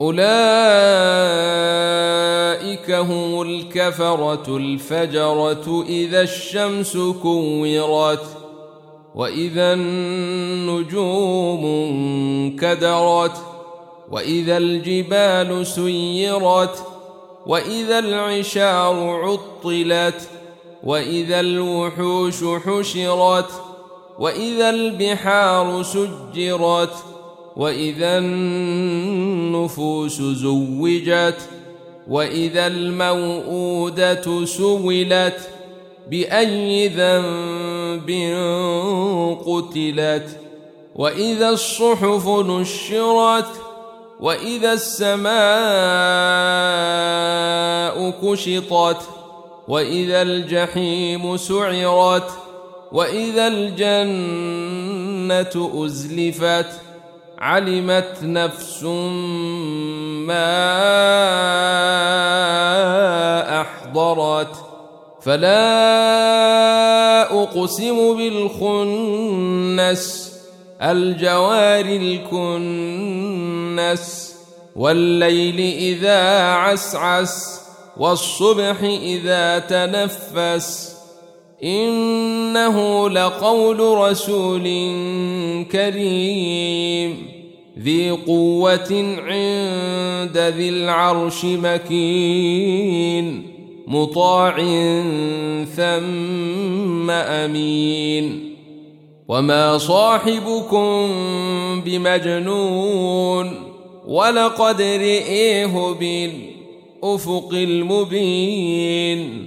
أولئك هم الكفرة الفجرة إذا الشمس كورت وإذا النجوم انكدرت وإذا الجبال سيرت وإذا العشار عطلت وإذا الوحوش حشرت وإذا البحار سجرت وإذا النفوس زوجت وإذا الموءودة سولت بأي ذنب قتلت وإذا الصحف نشرت وإذا السماء كشطت وإذا الجحيم سعرت وإذا الجنة أزلفت. علمت نفس ما أحضرت فلا أقسم بالخنس الجوار الكنس والليل إذا عسعس والصبح إذا تنفس. إنه لقول رسول كريم. ذي قوة عند ذي العرش مكين مطاع ثم أمين. وما صاحبكم بمجنون ولقد رئيه بالأفق المبين.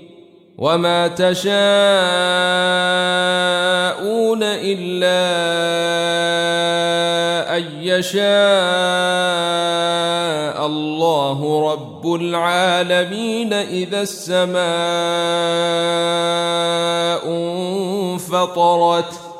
وما تشاءون إلا أن يشاء الله رب العالمين إذا السماء انفطرت